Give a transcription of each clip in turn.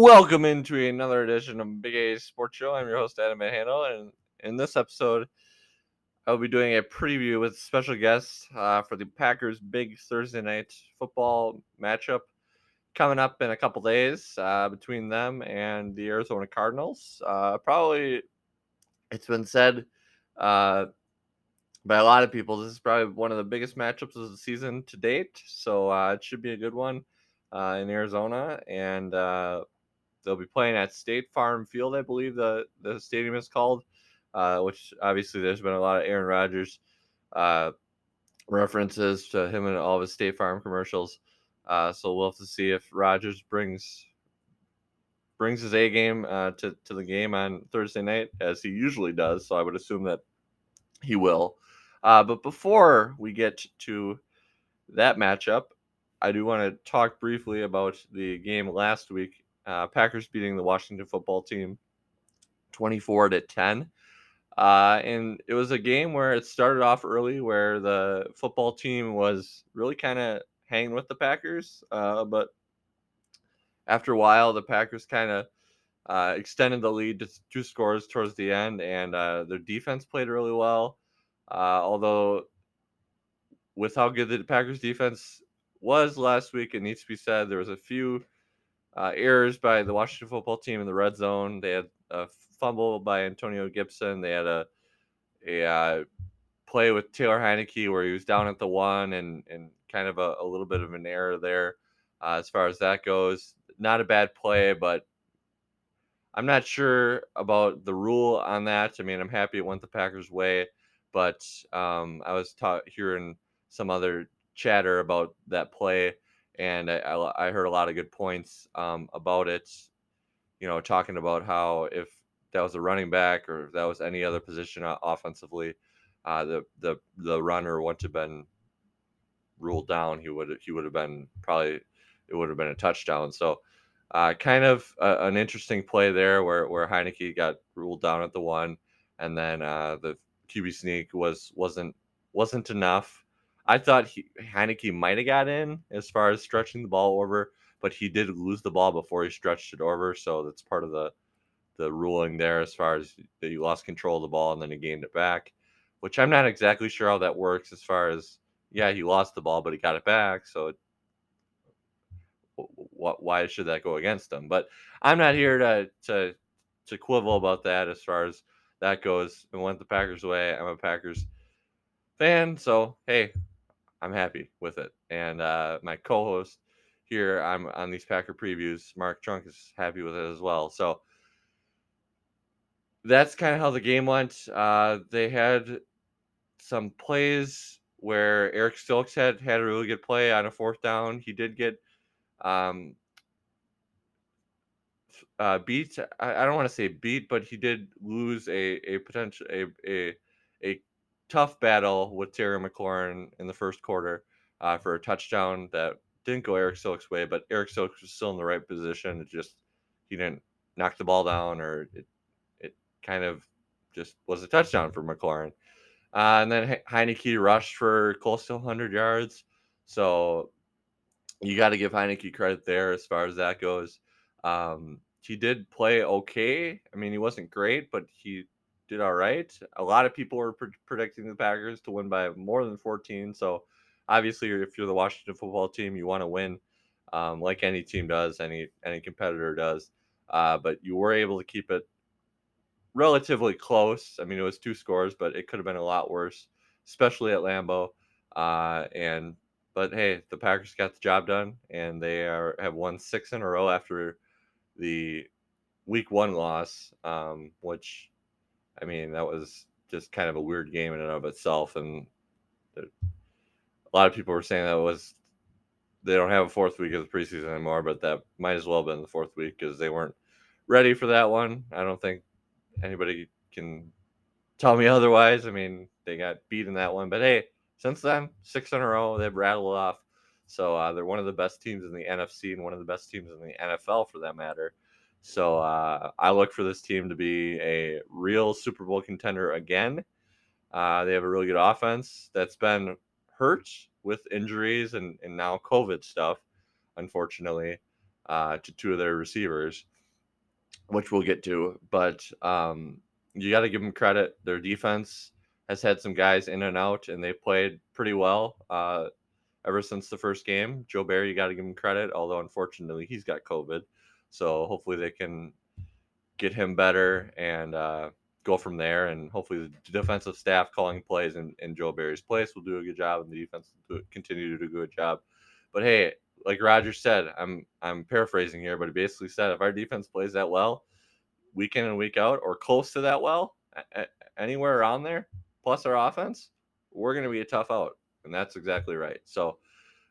Welcome into another edition of Big A Sports Show. I'm your host Adam Handel, and in this episode, I'll be doing a preview with special guests uh, for the Packers' big Thursday night football matchup coming up in a couple days uh, between them and the Arizona Cardinals. Uh, probably, it's been said uh, by a lot of people, this is probably one of the biggest matchups of the season to date. So uh, it should be a good one uh, in Arizona, and uh, they'll be playing at State Farm Field, I believe the the stadium is called. Uh, which obviously there's been a lot of Aaron Rodgers uh, references to him in all of his State Farm commercials. Uh, so we'll have to see if Rodgers brings brings his A game uh, to to the game on Thursday night as he usually does. So I would assume that he will. Uh, but before we get to that matchup, I do want to talk briefly about the game last week. Uh, Packers beating the Washington football team 24 to 10. Uh, and it was a game where it started off early, where the football team was really kind of hanging with the Packers. Uh, but after a while, the Packers kind of uh, extended the lead to two scores towards the end, and uh, their defense played really well. Uh, although, with how good the Packers defense was last week, it needs to be said there was a few uh, errors by the Washington football team in the red zone. They had a fumble by Antonio Gibson. They had a a uh, play with Taylor Heinicke where he was down at the one and and kind of a, a little bit of an error there uh, as far as that goes. Not a bad play, but I'm not sure about the rule on that. I mean, I'm happy it went the Packers' way, but um, I was ta- hearing some other chatter about that play, and I, I, heard a lot of good points um, about it. You know, talking about how if that was a running back or if that was any other position offensively, uh, the the the runner wouldn't have been ruled down. He would he would have been probably it would have been a touchdown. So. Uh, kind of a, an interesting play there where, where Heinicke got ruled down at the one, and then uh, the QB sneak was wasn't wasn't enough. I thought he, Heinicke might have got in as far as stretching the ball over, but he did lose the ball before he stretched it over, so that's part of the the ruling there as far as that you lost control of the ball and then he gained it back, which I'm not exactly sure how that works as far as yeah he lost the ball but he got it back, so it, what why should that go against him? But I'm not here to to to quibble about that as far as that goes. It went the Packers' way. I'm a Packers fan, so hey, I'm happy with it. And uh, my co-host here, I'm on these Packer previews. Mark Trunk is happy with it as well. So that's kind of how the game went. Uh, they had some plays where Eric Stokes had had a really good play on a fourth down. He did get um, uh, beat. I, I don't want to say beat, but he did lose a a potential a a a tough battle with Terry McLaurin in the first quarter uh, for a touchdown that didn't go Eric Stokes' way, but Eric Stokes was still in the right position. It just he didn't knock the ball down, or it it kind of just was a touchdown for McLaurin. Uh, and then Heinicke rushed for close to 100 yards, so you got to give Heinicke credit there as far as that goes. Um, he did play okay. I mean, he wasn't great, but he did all right. A lot of people were pre- predicting the Packers to win by more than 14. So obviously, if you're the Washington football team, you want to win, um, like any team does, any any competitor does. Uh, but you were able to keep it relatively close. I mean, it was two scores, but it could have been a lot worse, especially at Lambeau. Uh, and but hey, the Packers got the job done, and they are have won six in a row after the week one loss, um, which I mean, that was just kind of a weird game in and of itself. And a lot of people were saying that was they don't have a fourth week of the preseason anymore, but that might as well have been the fourth week because they weren't ready for that one. I don't think anybody can tell me otherwise. I mean, they got beat in that one, but hey, since then, six in a row, they've rattled off. So uh, they're one of the best teams in the NFC and one of the best teams in the NFL for that matter. So uh, I look for this team to be a real Super Bowl contender again. Uh, they have a really good offense that's been hurt with injuries and, and now COVID stuff, unfortunately. uh, to two of their receivers, which we'll get to. But um, you got to give them credit. Their defense has had some guys in and out, and they played pretty well uh, ever since the first game. Joe Barry, you got to give him credit, although unfortunately he's got COVID. So hopefully they can get him better and uh, go from there. And hopefully the defensive staff calling plays in, in Joe Barry's place will do a good job, and the defense will continue to do a good job. But hey, like Roger said, I'm I'm paraphrasing here, but he basically said if our defense plays that well, week in and week out, or close to that well, anywhere around there, plus our offense, we're going to be a tough out, and that's exactly right. So,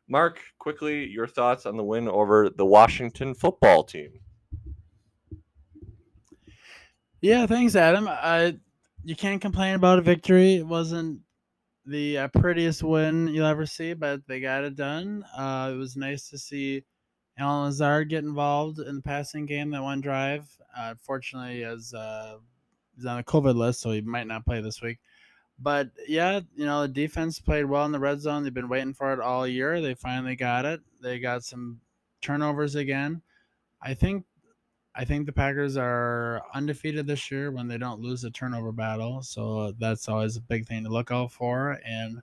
Mark, quickly your thoughts on the win over the Washington football team. Yeah, thanks, Adam. I you can't complain about a victory. It wasn't the uh, prettiest win you'll ever see, but they got it done. Uh, it was nice to see Allen Lazard get involved in the passing game that one drive. Uh, fortunately, as uh, he's on a COVID list, so he might not play this week. But yeah, you know, the defense played well in the red zone. They've been waiting for it all year. They finally got it. They got some turnovers again. I think I think the Packers are undefeated this year when they don't lose a turnover battle. So that's always a big thing to look out for. And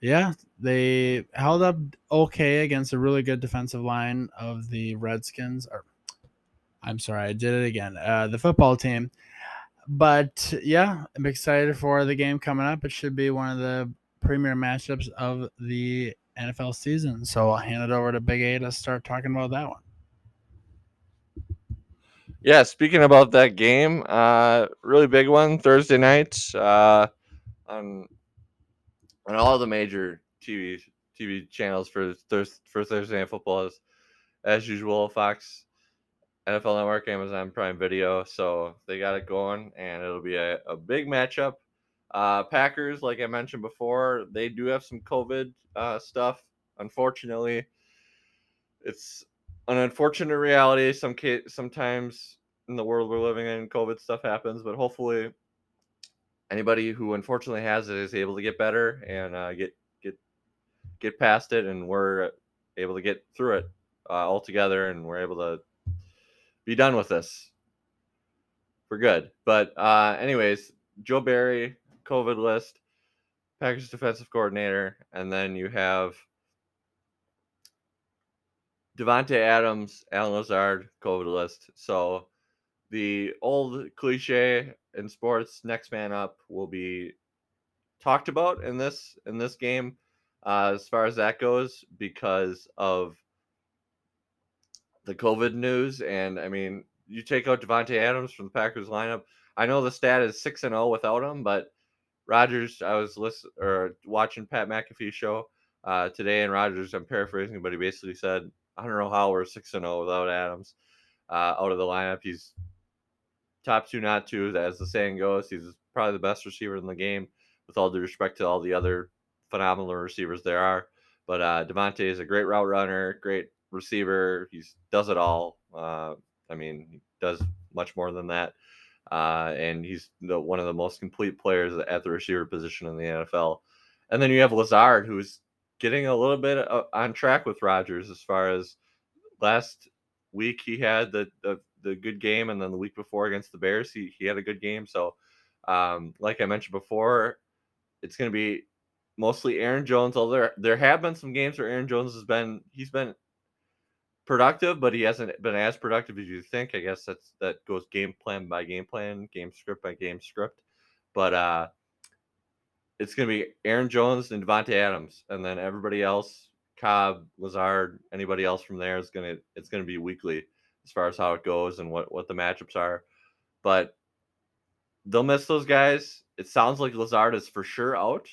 yeah, they held up okay against a really good defensive line of the Redskins. Or I'm sorry, I did it again. Uh, the football team. But yeah, I'm excited for the game coming up. It should be one of the premier matchups of the NFL season. So I'll hand it over to Big A to start talking about that one. Yeah, speaking about that game, uh, really big one Thursday night uh, on on all the major TV TV channels for Thurs for Thursday Night Football as as usual. Fox, NFL Network, Amazon Prime Video. So they got it going, and it'll be a, a big matchup. Uh, Packers, like I mentioned before, they do have some COVID uh, stuff. Unfortunately, it's an unfortunate reality. Some case, sometimes in the world we're living in, COVID stuff happens, but hopefully, anybody who unfortunately has it is able to get better and uh, get get get past it, and we're able to get through it uh, all together, and we're able to be done with this. We're good. But uh, anyways, Joe Barry, COVID list, Packers defensive coordinator, and then you have Davante Adams, Allen Lazard, COVID list. So the old cliche in sports, next man up, will be talked about in this in this game, uh, as far as that goes, because of the COVID news. And I mean, you take out Davante Adams from the Packers lineup. I know the stat is six and zero oh without him, but Rodgers. I was listening or watching Pat McAfee show uh, today, and Rodgers. I'm paraphrasing, but he basically said I don't know how we're six and zero oh without Adams uh, out of the lineup. He's top two, not two, as the saying goes. He's probably the best receiver in the game, with all due respect to all the other phenomenal receivers there are. But uh, is a great route runner, great receiver. He does it all. Uh, I mean, he does much more than that. Uh, and he's the, one of the most complete players at the receiver position in the NFL. And then you have Lazard, who's getting a little bit uh, on track with Rodgers as far as last week he had the, the the good game, and then the week before against the Bears he he had a good game. So, um, like I mentioned before, it's going to be mostly Aaron Jones. Although there there have been some games where Aaron Jones has been he's been productive, but he hasn't been as productive as you think. I guess that's that goes game plan by game plan, game script by game script. But uh it's to be Aaron Jones and Davante Adams, and then everybody else, Cobb, Lazard, anybody else from there is to it's to be weekly as far as how it goes and what what the matchups are. But they'll miss those guys. It sounds like Lazard is for sure out.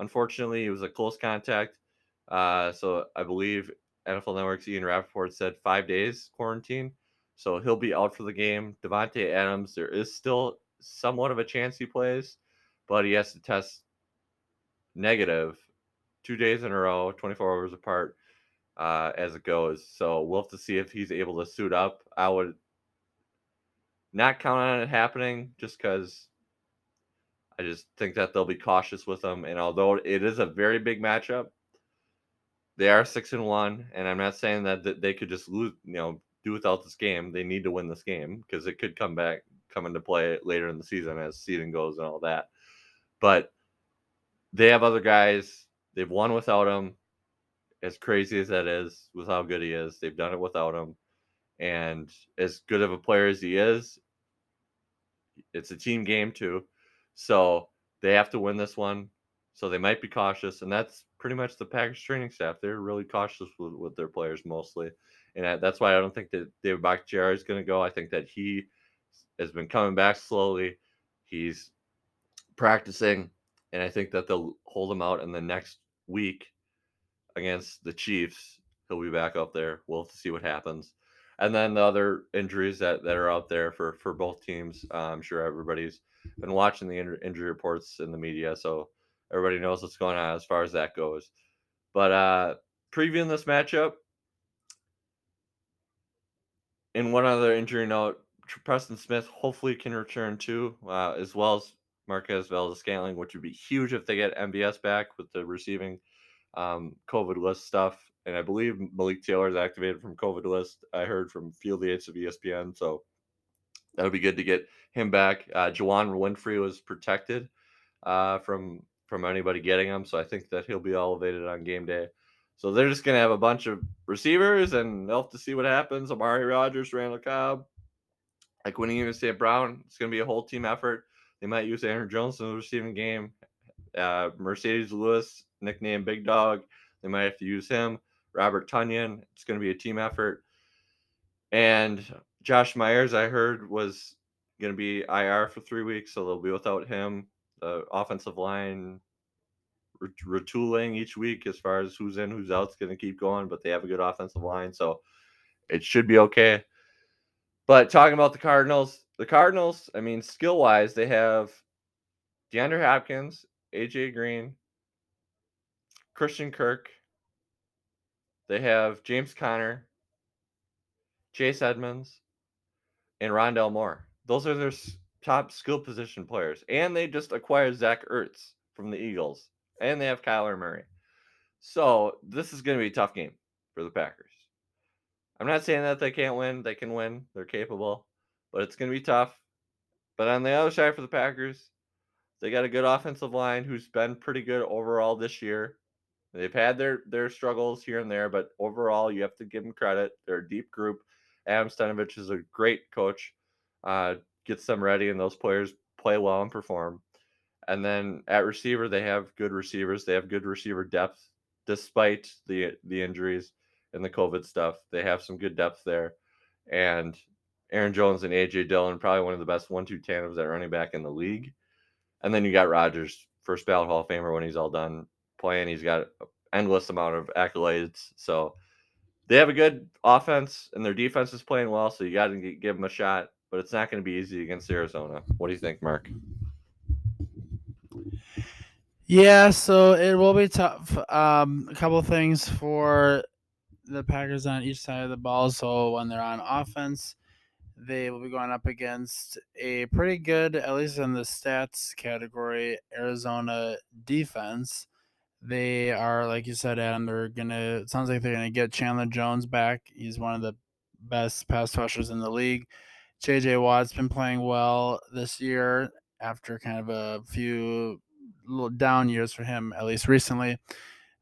Unfortunately, it was a close contact. Uh, so I believe NFL Network's Ian Rapoport said five days quarantine. So he'll be out for the game. Davante Adams, there is still somewhat of a chance he plays but he has to test negative two days in a row, 24 hours apart, uh, as it goes. So we'll have to see if he's able to suit up. I would not count on it happening just because I just think that they'll be cautious with him. And although it is a very big matchup, they are six and one, and I'm not saying that, that they could just lose, you know, do without this game. They need to win this game because it could come back, come into play later in the season as season goes and all that. But they have other guys. They've won without him. As crazy as that is, with how good he is, they've done it without him. And as good of a player as he is, it's a team game too. So they have to win this one. So they might be cautious, and that's pretty much the Packers training staff. They're really cautious with, with their players mostly, and that's why I don't think that David Bakhtiari is going to go. I think that he has been coming back slowly. He's practicing, and I think that they'll hold him out in the next week against the Chiefs. He'll be back up there. We'll have to see what happens. And then the other injuries that, that are out there for, for both teams. Uh, I'm sure everybody's been watching the injury reports in the media, so everybody knows what's going on as far as that goes. But uh, previewing this matchup, in one other injury note, Preston Smith hopefully can return too, uh, as well as Marquez Valdes-Scantling, which would be huge if they get MVS back with the receiving um, COVID list stuff. And I believe Malik Taylor is activated from COVID list. I heard from Field Yates of ESPN, so that would be good to get him back. Uh, Juwann Winfree was protected uh, from from anybody getting him, so I think that he'll be elevated on game day. So they're just gonna have a bunch of receivers, and they'll have to see what happens. Amari Rodgers, Randall Cobb, like winning even St. Brown. It's gonna be a whole team effort. They might use Aaron Jones in the receiving game. Uh, Marcedes Lewis, nicknamed Big Dog, they might have to use him. Robert Tonyan. It's going to be a team effort. And Josh Myers, I heard, was going to be IR for three weeks, so they'll be without him. The offensive line retooling each week as far as who's in, who's out is going to keep going, but they have a good offensive line, so it should be okay. But talking about the Cardinals, the Cardinals, I mean, skill wise, they have DeAndre Hopkins, AJ Green, Christian Kirk, they have James Conner, Chase Edmonds, and Rondale Moore. Those are their top skill position players. And they just acquired Zach Ertz from the Eagles. And they have Kyler Murray. So this is going to be a tough game for the Packers. I'm not saying that they can't win. They can win. They're capable. But it's going to be tough. But on the other side for the Packers, they got a good offensive line who's been pretty good overall this year. They've had their their struggles here and there, but overall, you have to give them credit. They're a deep group. Adam Stenavich is a great coach. Uh, gets them ready, and those players play well and perform. And then at receiver, they have good receivers. They have good receiver depth, despite the the injuries and the COVID stuff. They have some good depth there. And Aaron Jones and AJ Dillon, probably one of the best one-two tandems at running back in the league. And then you got Rodgers, first ballot Hall of Famer when he's all done playing. He's got an endless amount of accolades. So they have a good offense, and their defense is playing well. So you got to give them a shot, but it's not going to be easy against Arizona. What do you think, Mark? Yeah, so it will be tough. Um, a couple things for the Packers on each side of the ball. So when they're on offense, they will be going up against a pretty good, at least in the stats category, Arizona defense. They are, like you said, Adam, they're going to, it sounds like they're going to get Chandler Jones back. He's one of the best pass rushers in the league. JJ Watt's been playing well this year after kind of a few little down years for him, at least recently.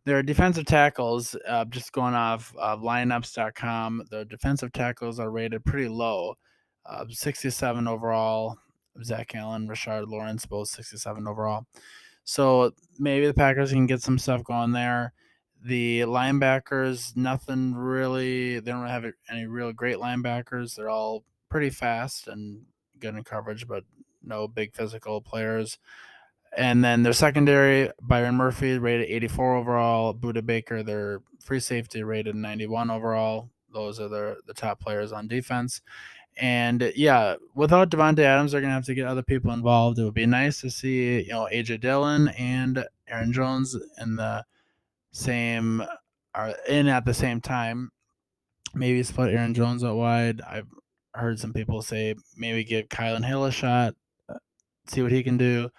Their defensive tackles, uh, just going off uh, lineups.com, the defensive tackles are rated pretty low. Uh, 67 overall. Zach Allen, Rashard Lawrence, both 67 overall. So maybe the Packers can get some stuff going there. The linebackers, nothing really. They don't have any real great linebackers. They're all pretty fast and good in coverage, but no big physical players. And then their secondary, Byron Murphy rated 84 overall, Budda Baker, their free safety rated 91 overall. Those are the the top players on defense. And yeah, without Davante Adams, they're gonna have to get other people involved. It would be nice to see you know AJ Dillon and Aaron Jones in the same are in at the same time. Maybe split Aaron Jones out wide. I've heard some people say maybe give Kylin Hill a shot, uh, see what he can do.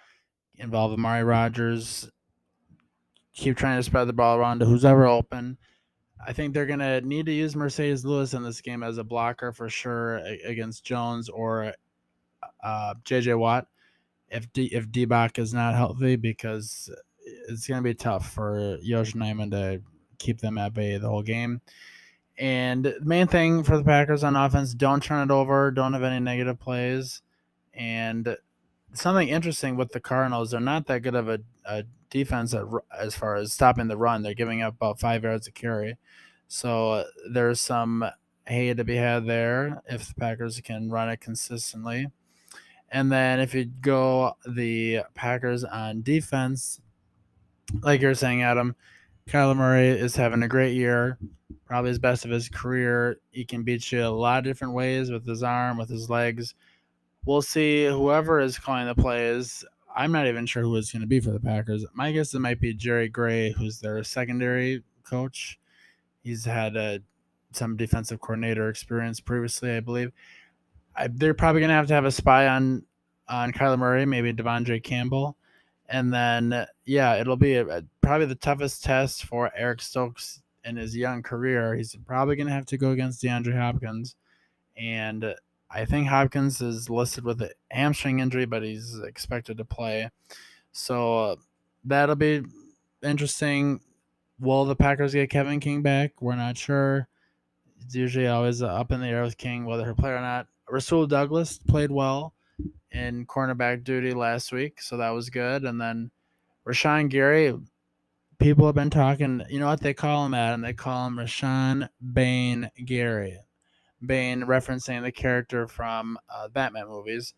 Involve Amari Rodgers. keep trying to spread the ball around to who's ever open. I think they're gonna need to use Marcedes Lewis in this game as a blocker for sure against Jones or uh, JJ Watt if D, if Dbach is not healthy because it's gonna be tough for Yosh Nijman to keep them at bay the whole game. And the main thing for the Packers on offense, don't turn it over, don't have any negative plays. And something interesting with the Cardinals, they're not that good of a, a defense at, as far as stopping the run. They're giving up about five yards a carry. So uh, there's some hay to be had there if the Packers can run it consistently. And then if you go the Packers on defense, like you're saying, Adam, Kyler Murray is having a great year, probably his best of his career. He can beat you a lot of different ways with his arm, with his legs. We'll see whoever is calling the plays. I'm not even sure who it's going to be for the Packers. My guess it might be Jerry Gray, who's their secondary coach. He's had a, some defensive coordinator experience previously, I believe. I, they're probably going to have to have a spy on on Kyler Murray, maybe De'Vondre Campbell and then, yeah, it'll be a, a, probably the toughest test for Eric Stokes in his young career. He's probably going to have to go against DeAndre Hopkins. And I think Hopkins is listed with a hamstring injury, but he's expected to play. So uh, that'll be interesting. Will the Packers get Kevin King back? We're not sure. It's usually always up in the air with King, whether he'll play or not. Rasul Douglas played well in cornerback duty last week, so that was good. And then Rashan Gary, people have been talking. You know what they call him, Adam? They call him Rashan Bane Gary. Bane, referencing the character from uh, Batman movies.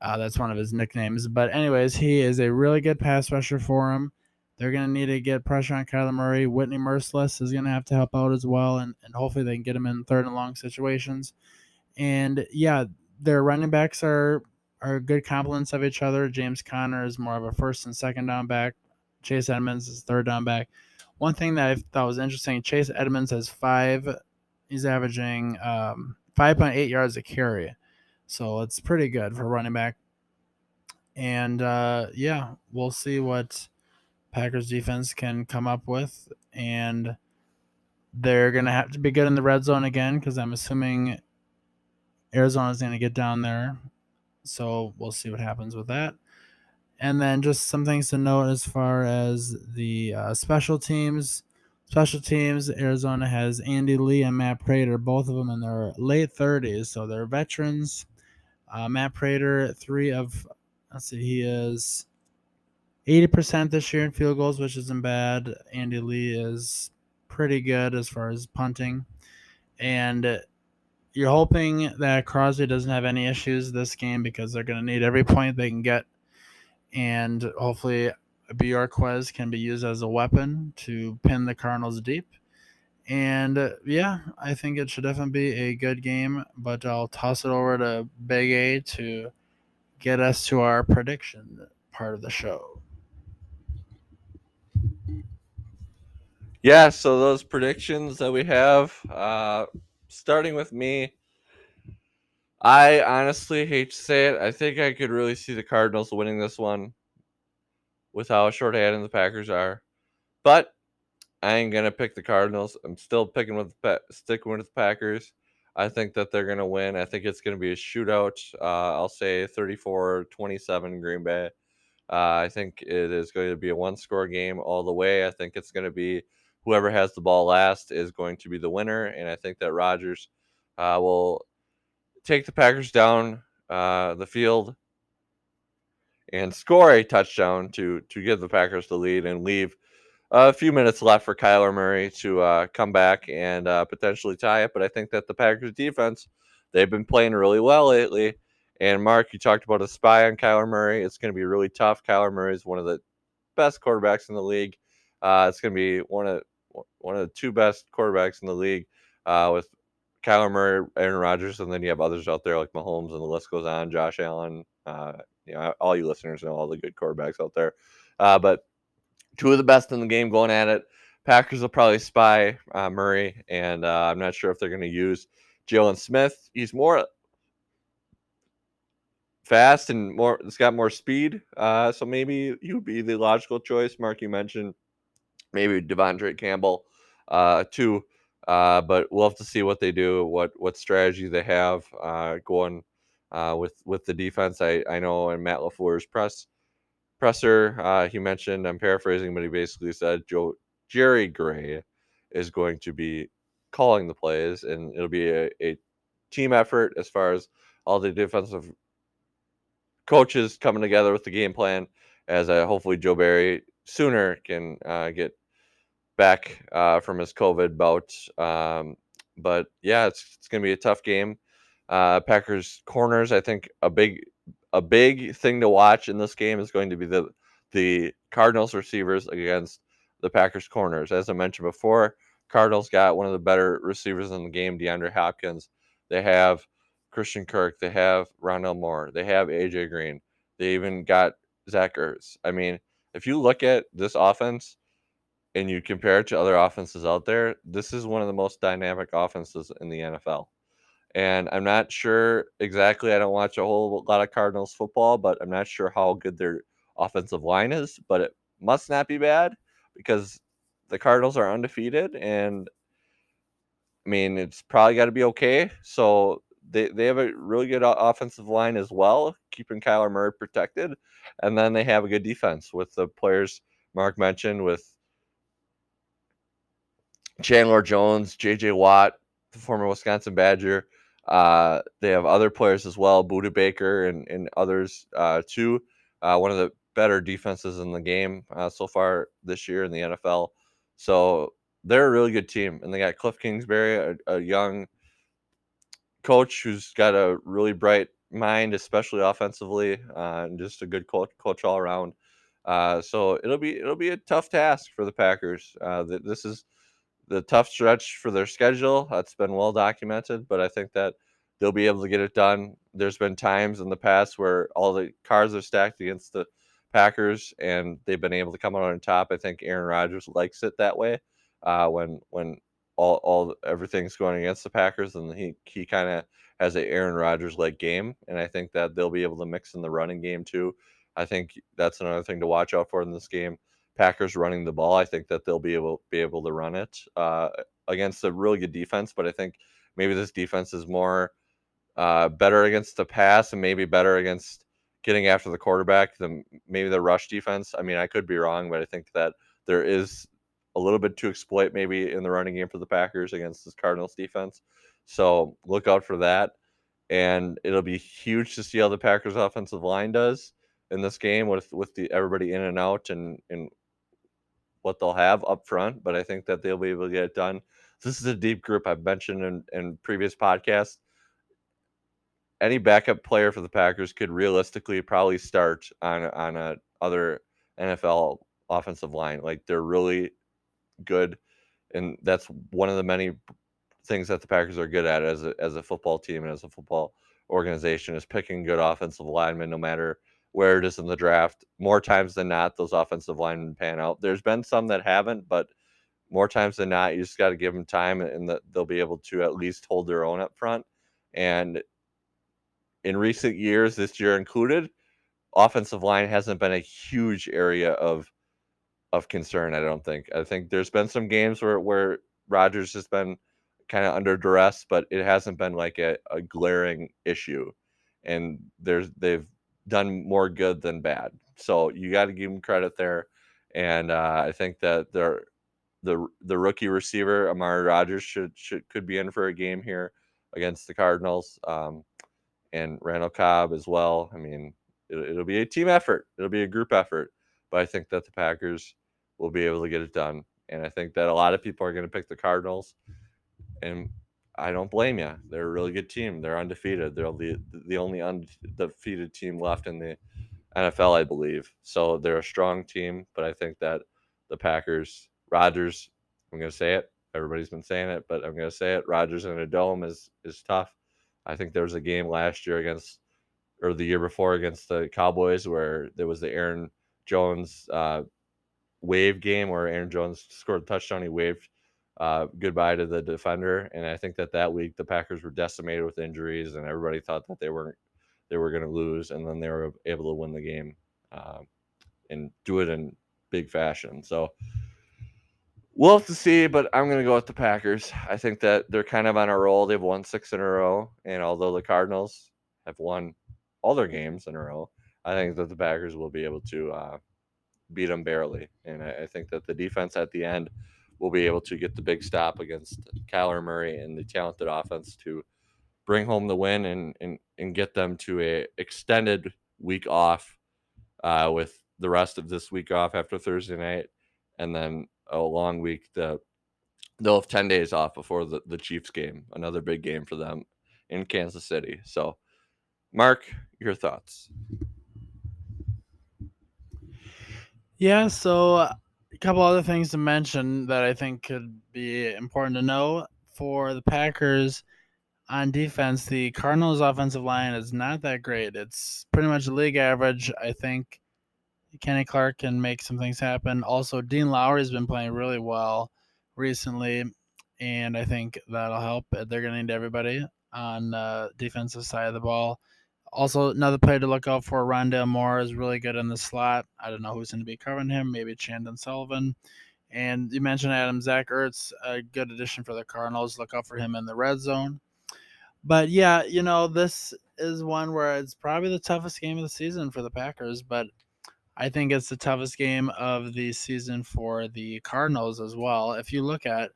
Uh, that's one of his nicknames. But anyways, he is a really good pass rusher for him. They're going to need to get pressure on Kyler Murray. Whitney Mercilus is going to have to help out as well, and, and hopefully they can get him in third and long situations. And yeah, their running backs are are good complements of each other. James Conner is more of a first and second down back. Chase Edmonds is third down back. One thing that I thought was interesting: Chase Edmonds has five. He's averaging um, 5.8 yards a carry, so it's pretty good for running back. And uh, yeah, we'll see what Packers defense can come up with, and they're gonna have to be good in the red zone again because I'm assuming Arizona's going to get down there. So we'll see what happens with that. And then just some things to note as far as the uh, special teams. Special teams, Arizona has Andy Lee and Matt Prater, both of them in their late 30s. So they're veterans. Uh, Matt Prater, three of, let's see, he is 80% this year in field goals, which isn't bad. Andy Lee is pretty good as far as punting. And you're hoping that Crosby doesn't have any issues this game because they're going to need every point they can get, and hopefully Bojorquez can be used as a weapon to pin the Cardinals deep. And uh, yeah, I think it should definitely be a good game, but I'll toss it over to Big A to get us to our prediction part of the show. Yeah, so those predictions that we have, uh, starting with me, I honestly hate to say it. I think I could really see the Cardinals winning this one with how short-handed the Packers are. But I ain't gonna pick the Cardinals. I'm still picking with the sticking with the Packers. I think that they're gonna win. I think it's gonna be a shootout. Uh, I'll say 34-27 Green Bay. Uh, I think it is going to be a one-score game all the way. I think it's going to be whoever has the ball last is going to be the winner. And I think that Rodgers uh, will take the Packers down uh, the field and score a touchdown to to give the Packers the lead and leave a few minutes left for Kyler Murray to uh, come back and uh, potentially tie it. But I think that the Packers defense they've been playing really well lately. And Mark, you talked about a spy on Kyler Murray. It's going to be really tough. Kyler Murray is one of the best quarterbacks in the league. Uh, it's going to be one of one of the two best quarterbacks in the league uh, with Kyler Murray, Aaron Rodgers, and then you have others out there like Mahomes, and the list goes on. Josh Allen, uh, you know, all you listeners know all the good quarterbacks out there. Uh, but two of the best in the game going at it. Packers will probably spy uh, Murray, and uh, I'm not sure if they're going to use Jalen Smith. He's more fast and more. It's got more speed, uh, so maybe would be the logical choice. Mark, you mentioned maybe De'Vondre Campbell uh, too. Uh, but we'll have to see what they do, what what strategy they have uh, going uh, with with the defense. I I know in Matt LaFleur's press presser, uh, he mentioned I'm paraphrasing, but he basically said Joe Jerry Gray is going to be calling the plays, and it'll be a, a team effort as far as all the defensive coaches coming together with the game plan. As uh, hopefully Joe Barry sooner can uh, get back uh, from his COVID bout. Um, but yeah, it's, it's going to be a tough game. Uh, Packers corners, I think a big a big thing to watch in this game is going to be the the Cardinals receivers against the Packers corners. As I mentioned before, Cardinals got one of the better receivers in the game, DeAndre Hopkins. They have Christian Kirk. They have Rondale Moore. They have AJ Green. They even got Zach Ertz. I mean, if you look at this offense and you compare it to other offenses out there, this is one of the most dynamic offenses in the NFL. And I'm not sure exactly. I don't watch a whole lot of Cardinals football, but I'm not sure how good their offensive line is. But it must not be bad because the Cardinals are undefeated, and I mean it's probably got to be okay. So they they have a really good offensive line as well, keeping Kyler Murray protected, and then they have a good defense with the players Mark mentioned with Chandler Jones, J.J. Watt, the former Wisconsin Badger. Uh, they have other players as well, Budda Baker and, and others uh, too. Uh, one of the better defenses in the game uh, so far this year in the NFL. So they're a really good team, and they got Cliff Kingsbury, a, a young coach who's got a really bright mind, especially offensively, uh, and just a good coach, coach all around. Uh, so it'll be it'll be a tough task for the Packers. Uh, this is the tough stretch for their schedule. That's been well documented, but I think that they'll be able to get it done. There's been times in the past where all the cards are stacked against the Packers, and they've been able to come out on top. I think Aaron Rodgers likes it that way. Uh, when when all, all everything's going against the Packers, and he he kind of has a Aaron Rodgers like game, and I think that they'll be able to mix in the running game too. I think that's another thing to watch out for in this game. Packers running the ball, I think that they'll be able be able to run it uh, against a really good defense. But I think maybe this defense is more uh, better against the pass and maybe better against getting after the quarterback than maybe the rush defense. I mean, I could be wrong, but I think that there is a little bit to exploit maybe in the running game for the Packers against this Cardinals defense. So look out for that. And it'll be huge to see how the Packers offensive line does in this game with with the everybody in and out and and what they'll have up front. But I think that they'll be able to get it done. This is a deep group I've mentioned in, in previous podcasts. Any backup player for the Packers could realistically probably start on on a other NFL offensive line. Like they're really good, and that's one of the many things that the Packers are good at as a as a football team and as a football organization is picking good offensive linemen, no matter where it is in the draft. More times than not, those offensive linemen pan out. There's been some that haven't, but more times than not, you just got to give them time, and they'll be able to at least hold their own up front. And in recent years, this year included, offensive line hasn't been a huge area of of concern. I don't think. I think there's been some games where where Rodgers has been kind of under duress, but it hasn't been like a, a glaring issue. And there's they've done more good than bad. So you got to give them credit there. And uh, I think that they're the the rookie receiver Amari Rodgers should should could be in for a game here against the Cardinals, um, and Randall Cobb as well. I mean, it, it'll be a team effort. It'll be a group effort, but I think that the Packers will be able to get it done. And I think that a lot of people are going to pick the Cardinals, and I don't blame you. They're a really good team. They're undefeated. They're the the only undefeated team left in the NFL, I believe. So they're a strong team, but I think that the Packers, Rodgers, I'm going to say it. Everybody's been saying it, but I'm going to say it. Rodgers in a dome is is tough. I think there was a game last year against, or the year before against the Cowboys where there was the Aaron Jones uh, wave game where Aaron Jones scored a touchdown. He waved uh, goodbye to the defender, and I think that that week the Packers were decimated with injuries, and everybody thought that they weren't they were going to lose, and then they were able to win the game um, and do it in big fashion. So We'll have to see, but I'm going to go with the Packers. I think that they're kind of on a roll. They've won six in a row, and although the Cardinals have won all their games in a row, I think that the Packers will be able to uh, beat them barely. And I, I, think that the defense at the end will be able to get the big stop against Kyler Murray and the talented offense to bring home the win and and, and get them to a extended week off uh, with the rest of this week off after Thursday night, and then a long week. The they'll have ten days off before the, the Chiefs game, another big game for them in Kansas City. So, Mark, your thoughts? Yeah, so couple other things to mention that I think could be important to know for the Packers on defense. The Cardinals' offensive line is not that great. It's pretty much league average. I think Kenny Clark can make some things happen. Also, Dean Lowry's been playing really well recently, and I think that'll help. They're going to need everybody on the defensive side of the ball. Also, another player to look out for, Rondale Moore is really good in the slot. I don't know who's going to be covering him. Maybe Chandon Sullivan. And you mentioned Adam Zach Ertz, a good addition for the Cardinals. Look out for him in the red zone. But yeah, you know, this is one where it's probably the toughest game of the season for the Packers, but I think it's the toughest game of the season for the Cardinals as well. If you look at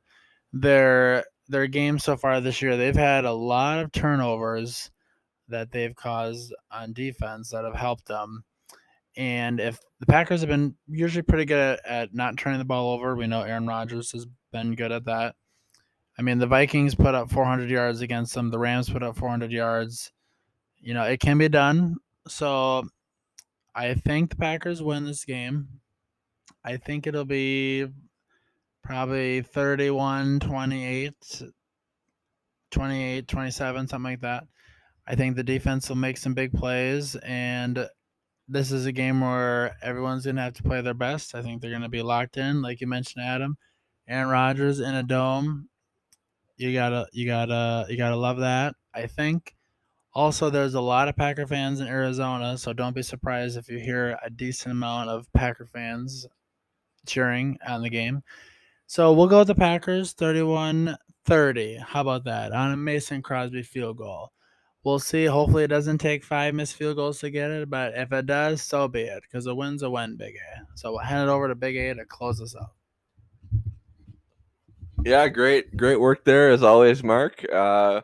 their their game so far this year, they've had a lot of turnovers that they've caused on defense that have helped them. And if the Packers have been usually pretty good at, not turning the ball over, we know Aaron Rodgers has been good at that. I mean, the Vikings put up 400 yards against them. The Rams put up 400 yards. You know, it can be done. So I think the Packers win this game. I think it'll be probably 31 28, 28 27, something like that. I think the defense will make some big plays, and this is a game where everyone's going to have to play their best. I think they're going to be locked in, like you mentioned, Adam. Aaron Rodgers in a dome. You gotta, you gotta, you gotta love that. I think. Also, there's a lot of Packer fans in Arizona, so don't be surprised if you hear a decent amount of Packer fans cheering on the game. So we'll go with the Packers 31 30. How about that? On a Mason Crosby field goal. We'll see. Hopefully, it doesn't take five missed field goals to get it, but if it does, so be it, because a win's a win, Big A. So we'll hand it over to Big A to close us out. Yeah, great, great work there as always, Mark. Uh,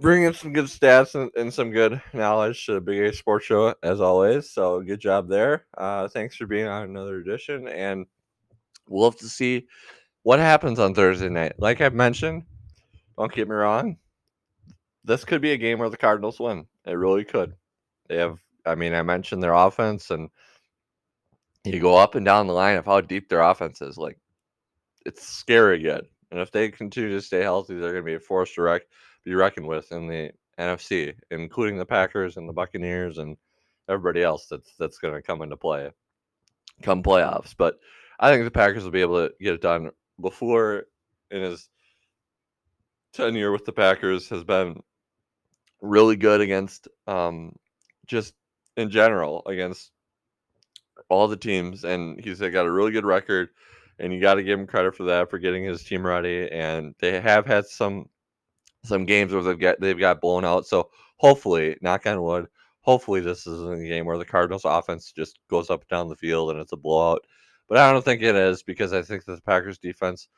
bringing some good stats and, and, some good knowledge to the Big A Sports Show as always. So good job there. Uh, thanks for being on another edition, and we'll have to see what happens on Thursday night. Like I've mentioned, don't get me wrong, this could be a game where the Cardinals win. It really could. They have, I mean, I mentioned their offense, and you go up and down the line of how deep their offense is. Like, it's scary good. And if they continue to stay healthy, they're going to be a force to rec- be reckoned with in the NFC, including the Packers and the Buccaneers and everybody else that's that's going to come into play come playoffs. But I think the Packers will be able to get it done LaFleur in his tenure with the Packers has been really good against um, just in general against all the teams, and he's got a really good record. And you got to give him credit for that for getting his team ready. And they have had some some games where they've got they've got blown out. So hopefully, knock on wood, hopefully this isn't a game where the Cardinals offense just goes up and down the field and it's a blowout. But I don't think it is because I think that the Packers defense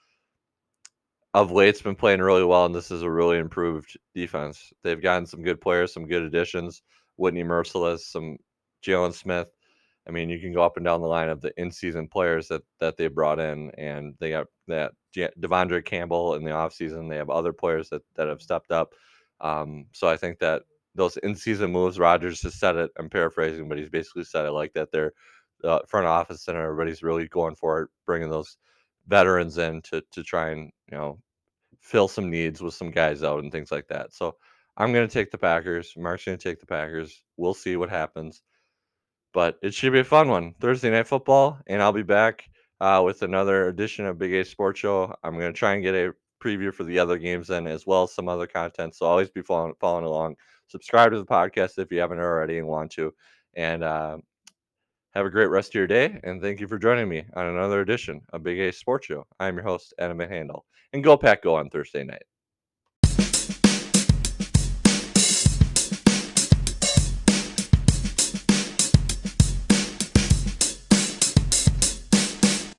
of late's been playing really well, and this is a really improved defense. They've gotten some good players, some good additions. Whitney Mercilus, some Jalen Smith. I mean, you can go up and down the line of the in-season players that that they brought in, and they got that De'Vondre Campbell in the offseason. They have other players that that have stepped up. Um, so I think that those in-season moves, Rodgers has said it. I'm paraphrasing, but he's basically said it like that. They're the front office and everybody's really going for it, bringing those veterans in to to try and you know fill some needs with some guys out and things like that. So I'm going to take the Packers. Mark's going to take the Packers. We'll see what happens. But it should be a fun one. Thursday night football, and I'll be back uh, with another edition of Big A Sports Show. I'm going to try and get a preview for the other games then, as well as some other content. So always be following, following along. Subscribe to the podcast if you haven't already and want to. And uh, Have a great rest of your day, and thank you for joining me on another edition of Big A Sports Show. I'm your host, Adam Handel, and go pack go on Thursday night.